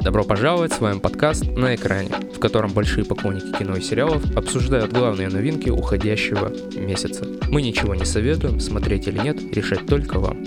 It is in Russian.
Добро пожаловать, с вами подкаст «На экране», в котором большие поклонники кино и сериалов обсуждают главные новинки уходящего месяца. Мы ничего не советуем, смотреть или нет, решать только вам.